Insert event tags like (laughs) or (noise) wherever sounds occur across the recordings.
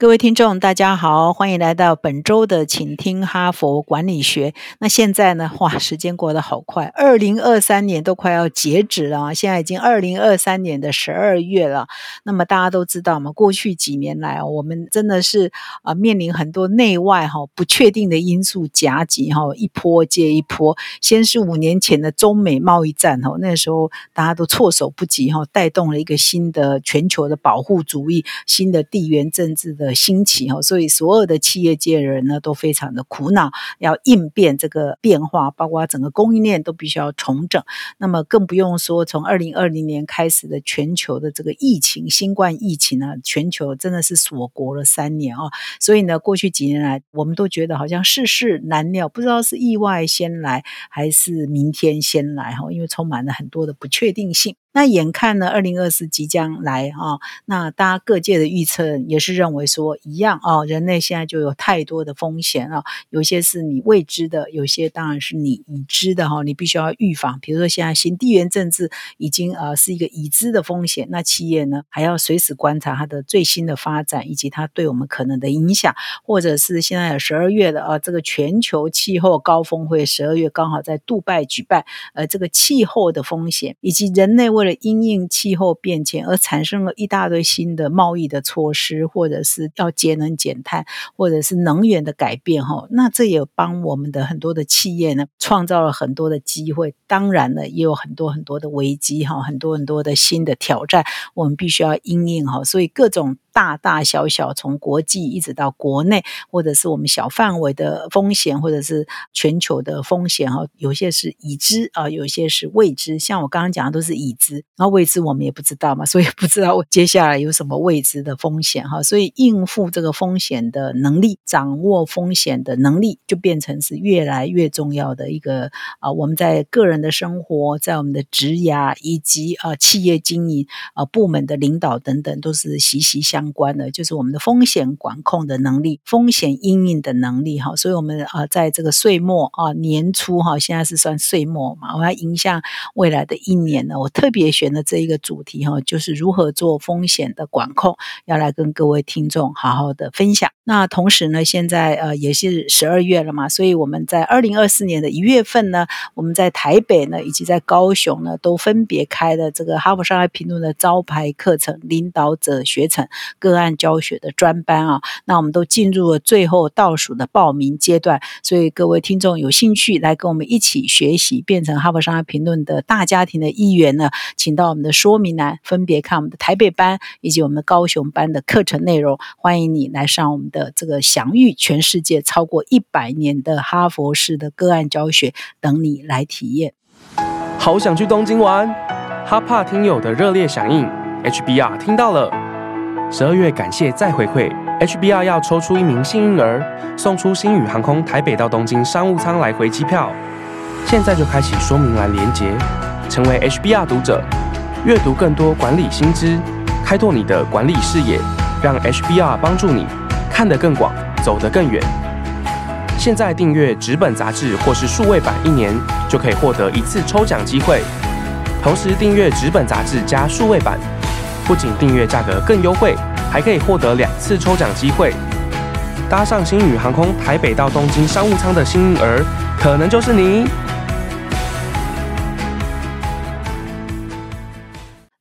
各位听众，大家好，欢迎来到本周的请听哈佛管理学。那现在呢，(laughs) 哇，时间过得好快，二零二三年都快要截止了啊！现在已经二零二三年的十二月了。那么大家都知道嘛，过去几年来，我们真的是啊，面临很多内外哈不确定的因素夹击哈，一波接一波。先是五年前的中美贸易战哈，那时候大家都措手不及哈，带动了一个新的全球的保护主义，新的地缘政治的。的兴起哈，所以所有的企业界人呢都非常的苦恼，要应变这个变化，包括整个供应链都必须要重整。那么更不用说从二零二零年开始的全球的这个疫情，新冠疫情呢，全球真的是锁国了三年哦。所以呢，过去几年来，我们都觉得好像世事难料，不知道是意外先来还是明天先来哈，因为充满了很多的不确定性。那眼看呢，二零二四即将来啊，那大家各界的预测也是认为说一样哦，人类现在就有太多的风险啊，有些是你未知的，有些当然是你已知的哈，你必须要预防。比如说现在新地缘政治已经呃是一个已知的风险，那企业呢还要随时观察它的最新的发展以及它对我们可能的影响，或者是现在有十二月的啊，这个全球气候高峰会十二月刚好在杜拜举办，呃，这个气候的风险以及人类。为了因应气候变迁而产生了一大堆新的贸易的措施，或者是要节能减碳，或者是能源的改变，哈，那这也帮我们的很多的企业呢创造了很多的机会。当然呢，也有很多很多的危机，哈，很多很多的新的挑战，我们必须要因应，哈。所以各种大大小小，从国际一直到国内，或者是我们小范围的风险，或者是全球的风险，哈，有些是已知啊，有些是未知。像我刚刚讲的，都是已知。然后未知我们也不知道嘛，所以不知道接下来有什么未知的风险哈，所以应付这个风险的能力，掌握风险的能力，就变成是越来越重要的一个啊，我们在个人的生活，在我们的职涯以及啊企业经营啊部门的领导等等，都是息息相关的，就是我们的风险管控的能力、风险应应的能力哈。所以我们啊在这个岁末啊年初哈，现在是算岁末嘛，我要迎向未来的一年呢，我特别。别选的这一个主题哈，就是如何做风险的管控，要来跟各位听众好好的分享。那同时呢，现在呃也是十二月了嘛，所以我们在二零二四年的一月份呢，我们在台北呢以及在高雄呢，都分别开了这个哈佛商业评论的招牌课程——领导者学程个案教学的专班啊。那我们都进入了最后倒数的报名阶段，所以各位听众有兴趣来跟我们一起学习，变成哈佛商业评论的大家庭的一员呢？请到我们的说明栏，分别看我们的台北班以及我们的高雄班的课程内容。欢迎你来上我们的的这个享誉全世界超过一百年的哈佛式的个案教学，等你来体验。好想去东京玩，哈帕听友的热烈响应，HBR 听到了。十二月感谢再回馈，HBR 要抽出一名幸运儿，送出星宇航空台北到东京商务舱来回机票。现在就开启说明栏连接。成为 HBR 读者，阅读更多管理新知，开拓你的管理视野，让 HBR 帮助你看得更广，走得更远。现在订阅纸本杂志或是数位版一年，就可以获得一次抽奖机会。同时订阅纸本杂志加数位版，不仅订阅价格更优惠，还可以获得两次抽奖机会。搭上星宇航空台北到东京商务舱的幸运儿，可能就是你。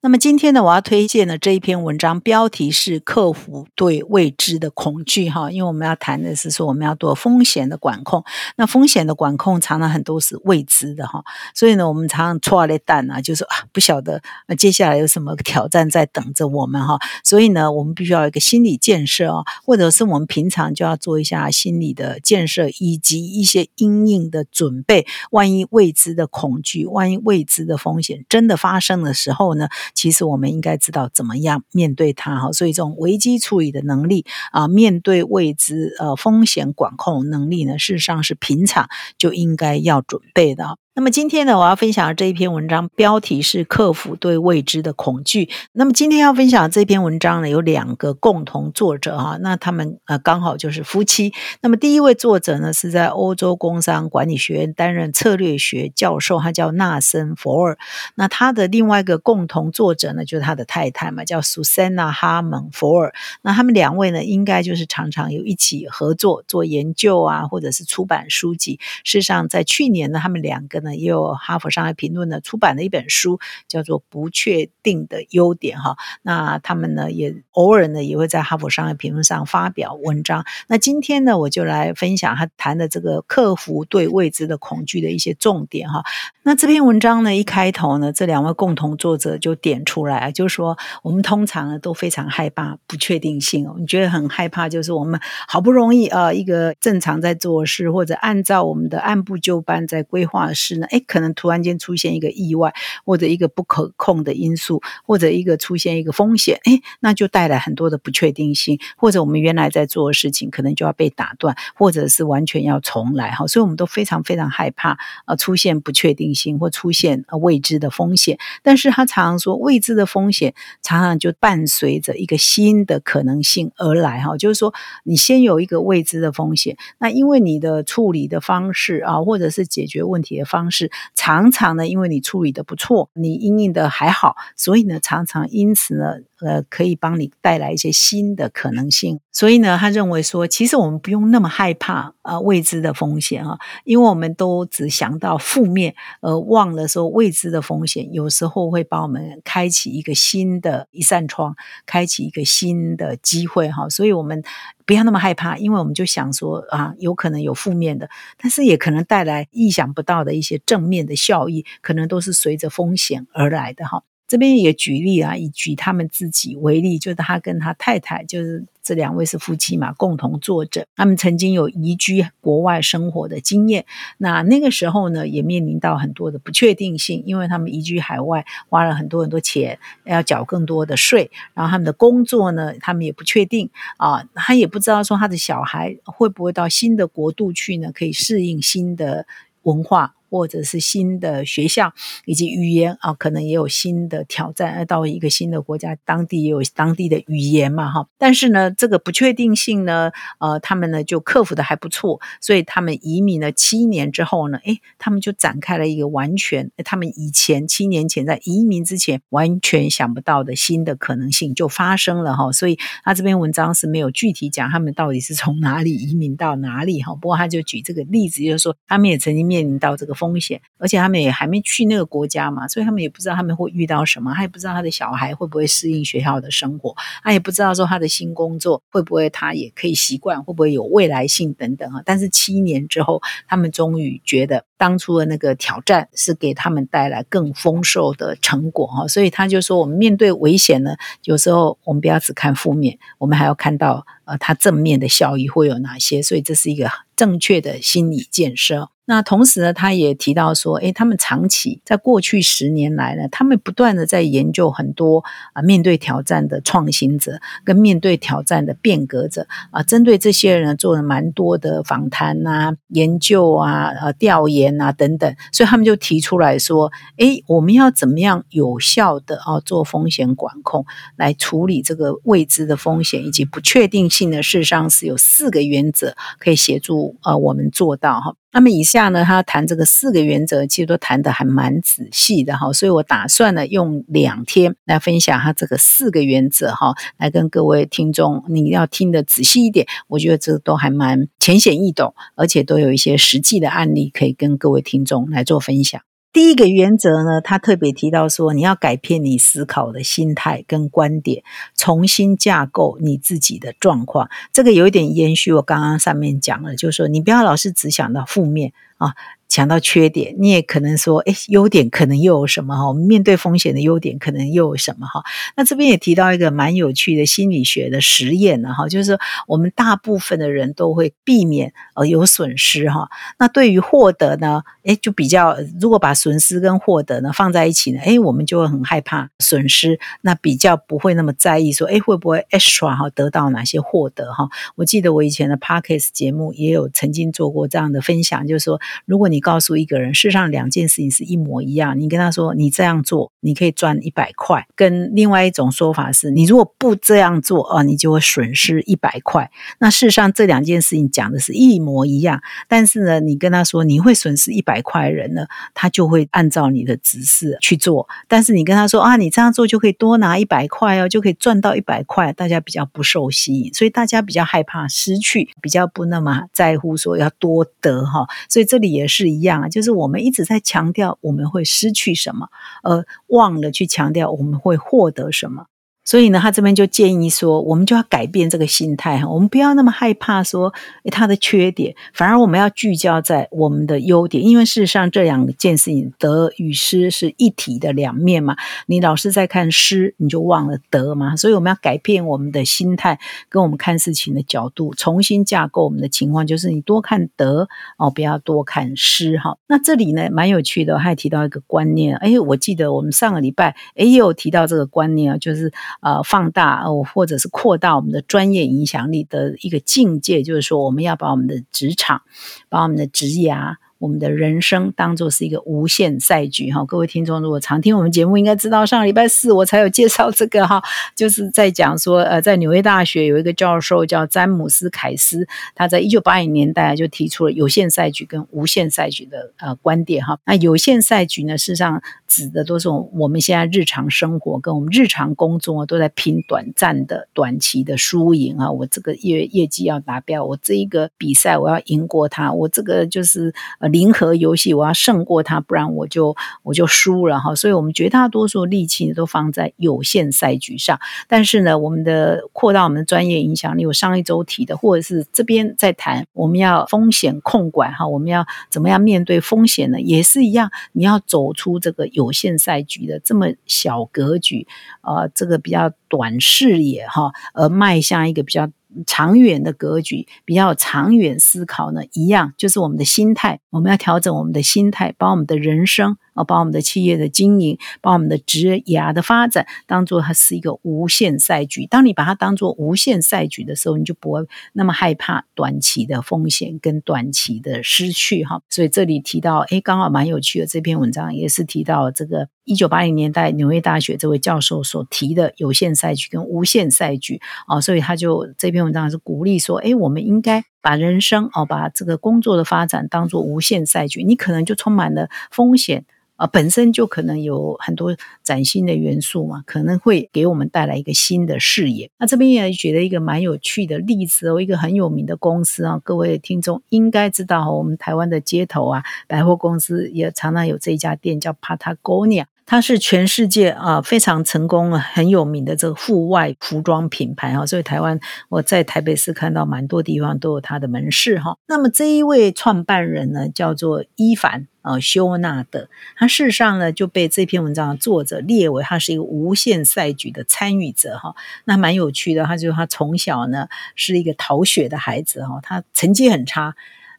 那么今天呢，我要推荐的这一篇文章标题是“克服对未知的恐惧”哈，因为我们要谈的是说我们要做风险的管控。那风险的管控常常很多是未知的哈，所以呢，我们常常错了蛋啊，就是啊不晓得接下来有什么挑战在等着我们哈。所以呢，我们必须要有一个心理建设啊，或者是我们平常就要做一下心理的建设，以及一些应应的准备。万一未知的恐惧，万一未知的风险真的发生的时候呢？其实我们应该知道怎么样面对它哈，所以这种危机处理的能力啊，面对未知呃风险管控能力呢，事实上是平常就应该要准备的。那么今天呢，我要分享的这一篇文章标题是“克服对未知的恐惧”。那么今天要分享的这篇文章呢，有两个共同作者哈，那他们呃刚好就是夫妻。那么第一位作者呢，是在欧洲工商管理学院担任策略学教授，他叫纳森·佛尔。那他的另外一个共同作者呢，就是他的太太嘛，叫 Susanna 哈蒙·佛尔。那他们两位呢，应该就是常常有一起合作做研究啊，或者是出版书籍。事实上，在去年呢，他们两个呢。也有哈佛商业评论呢出版的一本书，叫做《不确定的优点》哈。那他们呢也偶尔呢也会在哈佛商业评论上发表文章。那今天呢我就来分享他谈的这个克服对未知的恐惧的一些重点哈。那这篇文章呢一开头呢，这两位共同作者就点出来，就是说我们通常呢都非常害怕不确定性哦。你觉得很害怕，就是我们好不容易呃一个正常在做事，或者按照我们的按部就班在规划事。呢，哎，可能突然间出现一个意外，或者一个不可控的因素，或者一个出现一个风险，哎，那就带来很多的不确定性，或者我们原来在做的事情可能就要被打断，或者是完全要重来哈，所以我们都非常非常害怕呃出现不确定性或出现未知的风险。但是他常常说，未知的风险常常就伴随着一个新的可能性而来哈，就是说你先有一个未知的风险，那因为你的处理的方式啊，或者是解决问题的方式。是常常呢，因为你处理的不错，你应应的还好，所以呢，常常因此呢。呃，可以帮你带来一些新的可能性，所以呢，他认为说，其实我们不用那么害怕啊未知的风险啊，因为我们都只想到负面，而忘了说未知的风险有时候会帮我们开启一个新的一扇窗，开启一个新的机会哈，所以我们不要那么害怕，因为我们就想说啊，有可能有负面的，但是也可能带来意想不到的一些正面的效益，可能都是随着风险而来的哈。这边也举例啊，以举他们自己为例，就是他跟他太太，就是这两位是夫妻嘛，共同作者。他们曾经有移居国外生活的经验，那那个时候呢，也面临到很多的不确定性，因为他们移居海外，花了很多很多钱，要缴更多的税，然后他们的工作呢，他们也不确定啊，他也不知道说他的小孩会不会到新的国度去呢，可以适应新的文化。或者是新的学校以及语言啊，可能也有新的挑战。到一个新的国家，当地也有当地的语言嘛，哈。但是呢，这个不确定性呢，呃，他们呢就克服的还不错。所以他们移民了七年之后呢，诶，他们就展开了一个完全他们以前七年前在移民之前完全想不到的新的可能性就发生了哈。所以他这篇文章是没有具体讲他们到底是从哪里移民到哪里哈。不过他就举这个例子，就是说他们也曾经面临到这个。风险，而且他们也还没去那个国家嘛，所以他们也不知道他们会遇到什么，他也不知道他的小孩会不会适应学校的生活，他也不知道说他的新工作会不会他也可以习惯，会不会有未来性等等啊。但是七年之后，他们终于觉得当初的那个挑战是给他们带来更丰硕的成果哈，所以他就说，我们面对危险呢，有时候我们不要只看负面，我们还要看到呃它正面的效益会有哪些，所以这是一个正确的心理建设。那同时呢，他也提到说，诶，他们长期在过去十年来呢，他们不断的在研究很多啊，面对挑战的创新者跟面对挑战的变革者啊，针对这些人做了蛮多的访谈啊、研究啊、呃调研啊等等，所以他们就提出来说，诶，我们要怎么样有效的啊做风险管控，来处理这个未知的风险以及不确定性的，事实上是有四个原则可以协助呃我们做到哈。那么以下呢，他谈这个四个原则，其实都谈的还蛮仔细的哈，所以我打算呢用两天来分享他这个四个原则哈，来跟各位听众，你要听得仔细一点，我觉得这都还蛮浅显易懂，而且都有一些实际的案例可以跟各位听众来做分享。第一个原则呢，他特别提到说，你要改变你思考的心态跟观点，重新架构你自己的状况。这个有一点延续我刚刚上面讲了，就是说你不要老是只想到负面啊。想到缺点，你也可能说，哎，优点可能又有什么哈？我们面对风险的优点可能又有什么哈？那这边也提到一个蛮有趣的心理学的实验呢哈，就是我们大部分的人都会避免呃有损失哈。那对于获得呢，哎，就比较如果把损失跟获得呢放在一起呢，哎，我们就会很害怕损失，那比较不会那么在意说，哎，会不会 extra 哈得到哪些获得哈？我记得我以前的 Parkes 节目也有曾经做过这样的分享，就是说，如果你你告诉一个人，事实上两件事情是一模一样，你跟他说你这样做，你可以赚一百块，跟另外一种说法是你如果不这样做啊，你就会损失一百块。那事实上这两件事情讲的是一模一样，但是呢，你跟他说你会损失一百块，人呢，他就会按照你的指示去做。但是你跟他说啊，你这样做就可以多拿一百块哦，就可以赚到一百块，大家比较不受吸引，所以大家比较害怕失去，比较不那么在乎说要多得哈。所以这里也是一样啊，就是我们一直在强调我们会失去什么，而忘了去强调我们会获得什么。所以呢，他这边就建议说，我们就要改变这个心态哈，我们不要那么害怕说他的缺点，反而我们要聚焦在我们的优点，因为事实上这两件事情得与失是一体的两面嘛。你老是在看失，你就忘了得嘛。所以我们要改变我们的心态，跟我们看事情的角度，重新架构我们的情况，就是你多看得哦，不要多看失哈。那这里呢，蛮有趣的，还提到一个观念，哎，我记得我们上个礼拜哎也有提到这个观念啊，就是。呃，放大哦，或者是扩大我们的专业影响力的一个境界，就是说，我们要把我们的职场，把我们的职涯。我们的人生当做是一个无限赛局哈，各位听众如果常听我们节目，应该知道上礼拜四我才有介绍这个哈，就是在讲说呃，在纽约大学有一个教授叫詹姆斯凯斯，他在一九八零年代就提出了有限赛局跟无限赛局的呃观点哈。那有限赛局呢，事实上指的都是我们现在日常生活跟我们日常工作都在拼短暂的短期的输赢啊。我这个业业绩要达标，我这一个比赛我要赢过他，我这个就是呃。零和游戏，我要胜过他，不然我就我就输了哈。所以，我们绝大多数力气都放在有限赛局上。但是呢，我们的扩大我们的专业影响力，我上一周提的，或者是这边在谈，我们要风险控管哈，我们要怎么样面对风险呢？也是一样，你要走出这个有限赛局的这么小格局，呃，这个比较短视野哈，而迈向一个比较。长远的格局，比较长远思考呢，一样就是我们的心态，我们要调整我们的心态，把我们的人生。啊，把我们的企业的经营，把我们的职涯的发展，当做它是一个无限赛局。当你把它当做无限赛局的时候，你就不会那么害怕短期的风险跟短期的失去哈。所以这里提到，哎，刚好蛮有趣的这篇文章，也是提到这个一九八零年代纽约大学这位教授所提的有限赛局跟无限赛局啊。所以他就这篇文章是鼓励说，哎，我们应该把人生哦，把这个工作的发展当做无限赛局，你可能就充满了风险。啊，本身就可能有很多崭新的元素嘛，可能会给我们带来一个新的视野。那这边也举了一个蛮有趣的例子哦，一个很有名的公司啊，各位听众应该知道，我们台湾的街头啊，百货公司也常常有这一家店叫 Patagonia，它是全世界啊非常成功、很有名的这个户外服装品牌啊，所以台湾我在台北市看到蛮多地方都有它的门市哈。那么这一位创办人呢，叫做伊凡。呃，修纳的，他事实上呢就被这篇文章的作者列为他是一个无限赛局的参与者哈，那蛮有趣的。他就他从小呢是一个逃学的孩子哈，他成绩很差，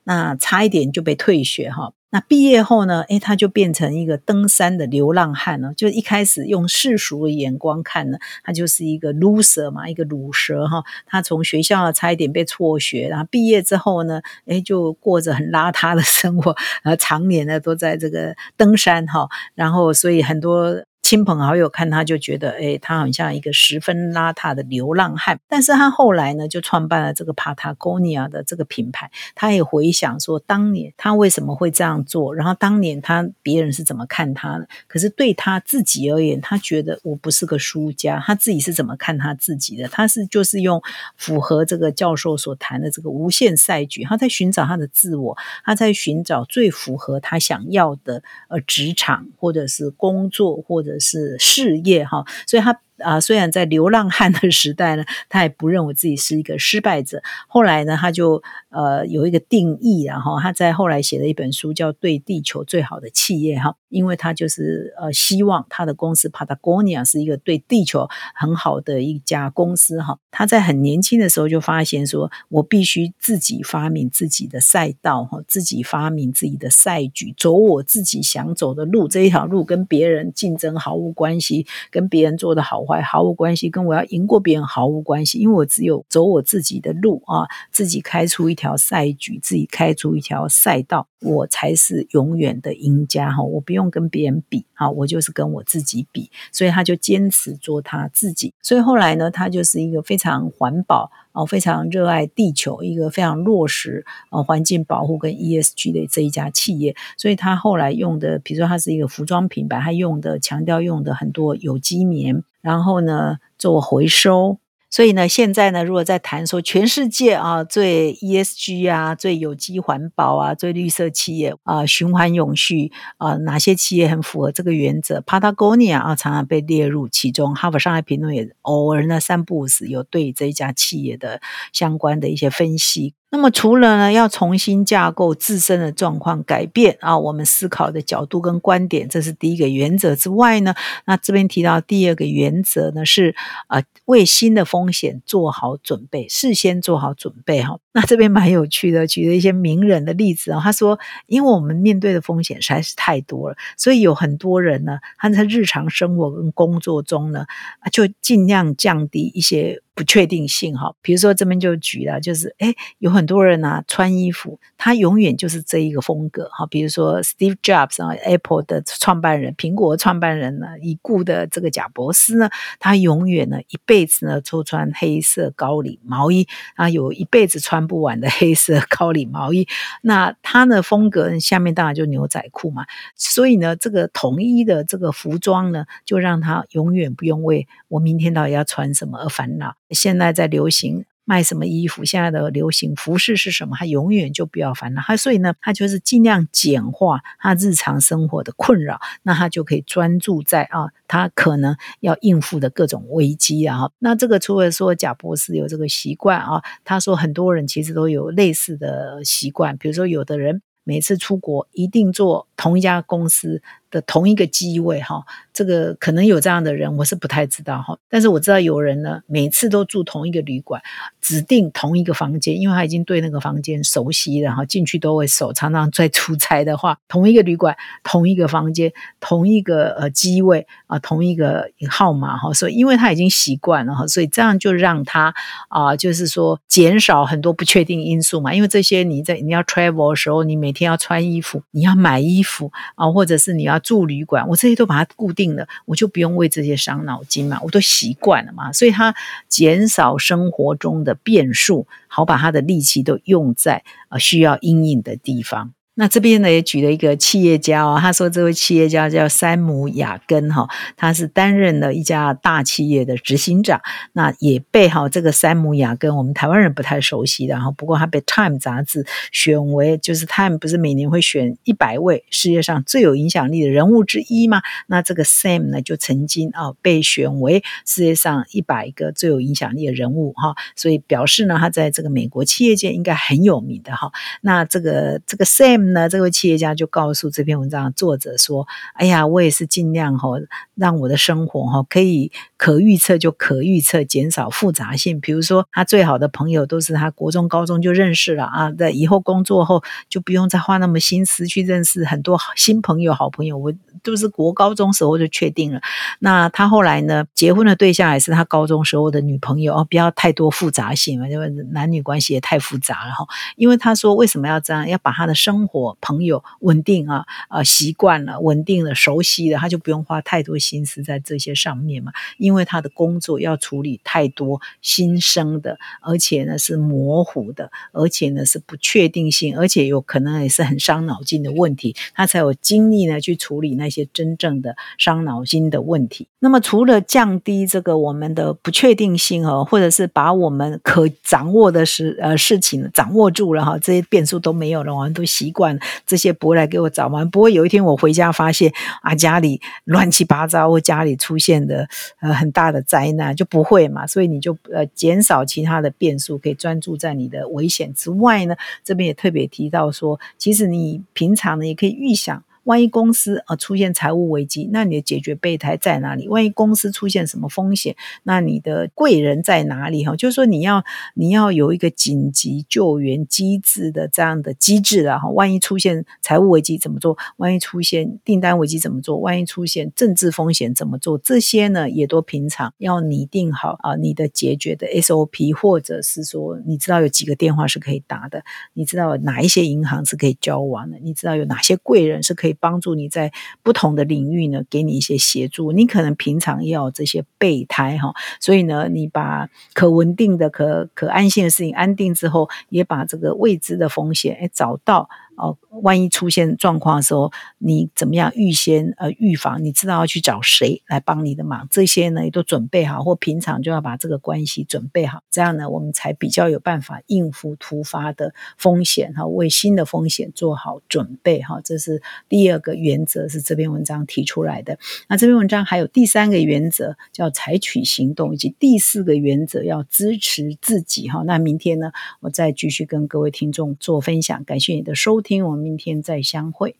那差一点就被退学哈。那毕业后呢？诶，他就变成一个登山的流浪汉了。就一开始用世俗的眼光看呢，他就是一个 loser 嘛，一个卤蛇哈。他从学校差一点被辍学，然后毕业之后呢，诶，就过着很邋遢的生活，然后常年呢都在这个登山哈。然后所以很多。亲朋好友看他就觉得，哎，他好像一个十分邋遢的流浪汉。但是他后来呢，就创办了这个 Patagonia 的这个品牌。他也回想说，当年他为什么会这样做，然后当年他别人是怎么看他的。可是对他自己而言，他觉得我不是个输家。他自己是怎么看他自己的？他是就是用符合这个教授所谈的这个无限赛局，他在寻找他的自我，他在寻找最符合他想要的呃职场或者是工作或者。是事业哈，所以他。啊，虽然在流浪汉的时代呢，他也不认为自己是一个失败者。后来呢，他就呃有一个定义，然后他在后来写了一本书，叫《对地球最好的企业》哈，因为他就是呃希望他的公司 Patagonia 是一个对地球很好的一家公司哈。他在很年轻的时候就发现说，我必须自己发明自己的赛道哈，自己发明自己的赛局，走我自己想走的路，这一条路跟别人竞争毫无关系，跟别人做的好。坏毫无关系，跟我要赢过别人毫无关系，因为我只有走我自己的路啊，自己开出一条赛局，自己开出一条赛道，我才是永远的赢家哈！我不用跟别人比啊，我就是跟我自己比，所以他就坚持做他自己。所以后来呢，他就是一个非常环保。啊，非常热爱地球，一个非常落实啊环境保护跟 ESG 的这一家企业，所以他后来用的，比如说他是一个服装品牌，他用的强调用的很多有机棉，然后呢做回收。所以呢，现在呢，如果在谈说全世界啊最 ESG 啊最有机环保啊最绿色企业啊循环永续啊哪些企业很符合这个原则？Patagonia 啊常常被列入其中。哈佛商业评论也偶尔呢三不五时有对这一家企业的相关的一些分析。那么除了呢，要重新架构自身的状况，改变啊，我们思考的角度跟观点，这是第一个原则之外呢，那这边提到第二个原则呢，是啊，为新的风险做好准备，事先做好准备哈。那这边蛮有趣的，举了一些名人的例子啊，他说，因为我们面对的风险实在是太多了，所以有很多人呢，他在日常生活跟工作中呢，就尽量降低一些。不确定性哈，比如说这边就举了，就是哎，有很多人呢穿衣服，他永远就是这一个风格哈。比如说 Steve Jobs 啊，Apple 的创办人，苹果创办人呢，已故的这个贾伯斯呢，他永远呢一辈子呢都穿黑色高领毛衣啊，有一辈子穿不完的 (laughs) 黑色高领毛衣。那它的风格下面当然就牛仔裤嘛，所以呢，这个统一的这个服装呢，就让他永远不用为我明天到底要穿什么而烦恼。现在在流行卖什么衣服？现在的流行服饰是什么？他永远就不要烦恼他，所以呢，他就是尽量简化他日常生活的困扰，那他就可以专注在啊，他可能要应付的各种危机啊。那这个除了说贾博士有这个习惯啊，他说很多人其实都有类似的习惯，比如说有的人每次出国一定做同一家公司。的同一个机位哈，这个可能有这样的人，我是不太知道哈。但是我知道有人呢，每次都住同一个旅馆，指定同一个房间，因为他已经对那个房间熟悉了哈，进去都会守。常常在出差的话，同一个旅馆、同一个房间、同一个呃机位啊，同一个号码哈，所以因为他已经习惯了哈，所以这样就让他啊，就是说减少很多不确定因素嘛。因为这些你在你要 travel 的时候，你每天要穿衣服，你要买衣服服啊，或者是你要。住旅馆，我这些都把它固定了，我就不用为这些伤脑筋嘛，我都习惯了嘛，所以他减少生活中的变数，好把他的力气都用在呃需要阴影的地方。那这边呢也举了一个企业家哦，他说这位企业家叫山姆雅根哈，他是担任了一家大企业的执行长，那也被哈这个山姆雅根我们台湾人不太熟悉的哈，不过他被 Time 杂志选为就是 Time 不是每年会选一百位世界上最有影响力的人物之一吗？那这个 Sam 呢就曾经啊被选为世界上一百个最有影响力的人物哈，所以表示呢他在这个美国企业界应该很有名的哈。那这个这个 Sam。那这位企业家就告诉这篇文章的作者说：“哎呀，我也是尽量哈，让我的生活哈可以可预测就可预测，减少复杂性。比如说，他最好的朋友都是他国中、高中就认识了啊，在以后工作后就不用再花那么心思去认识很多新朋友、好朋友。我都是国高中时候就确定了。那他后来呢，结婚的对象也是他高中时候的女朋友哦，不要太多复杂性嘛，因为男女关系也太复杂了哈。因为他说为什么要这样，要把他的生活。”我朋友稳定啊，呃，习惯了，稳定了，熟悉了，他就不用花太多心思在这些上面嘛。因为他的工作要处理太多新生的，而且呢是模糊的，而且呢是不确定性，而且有可能也是很伤脑筋的问题，他才有精力呢去处理那些真正的伤脑筋的问题。那么除了降低这个我们的不确定性哦，或者是把我们可掌握的事呃事情掌握住了哈，这些变数都没有了，我们都习惯。管这些不会来给我找麻烦，不会有一天我回家发现啊家里乱七八糟，或家里出现的呃很大的灾难就不会嘛，所以你就呃减少其他的变数，可以专注在你的危险之外呢。这边也特别提到说，其实你平常呢也可以预想。万一公司呃出现财务危机，那你的解决备胎在哪里？万一公司出现什么风险，那你的贵人在哪里？哈，就是说你要你要有一个紧急救援机制的这样的机制啊，哈，万一出现财务危机怎么做？万一出现订单危机怎么做？万一出现政治风险怎么做？这些呢，也都平常要拟定好啊，你的解决的 SOP，或者是说，你知道有几个电话是可以打的，你知道哪一些银行是可以交往的，你知道有哪些贵人是可以帮助你在不同的领域呢，给你一些协助。你可能平常要这些备胎哈，所以呢，你把可稳定的、可可安心的事情安定之后，也把这个未知的风险哎找到。哦，万一出现状况的时候，你怎么样预先呃预防？你知道要去找谁来帮你的忙？这些呢也都准备好，或平常就要把这个关系准备好，这样呢我们才比较有办法应付突发的风险哈，为新的风险做好准备哈。这是第二个原则，是这篇文章提出来的。那这篇文章还有第三个原则，叫采取行动，以及第四个原则要支持自己哈。那明天呢，我再继续跟各位听众做分享。感谢你的收听。听，我们明天再相会。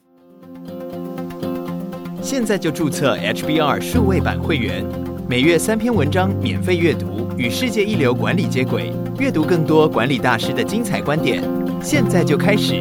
现在就注册 HBR 数位版会员，每月三篇文章免费阅读，与世界一流管理接轨，阅读更多管理大师的精彩观点。现在就开始。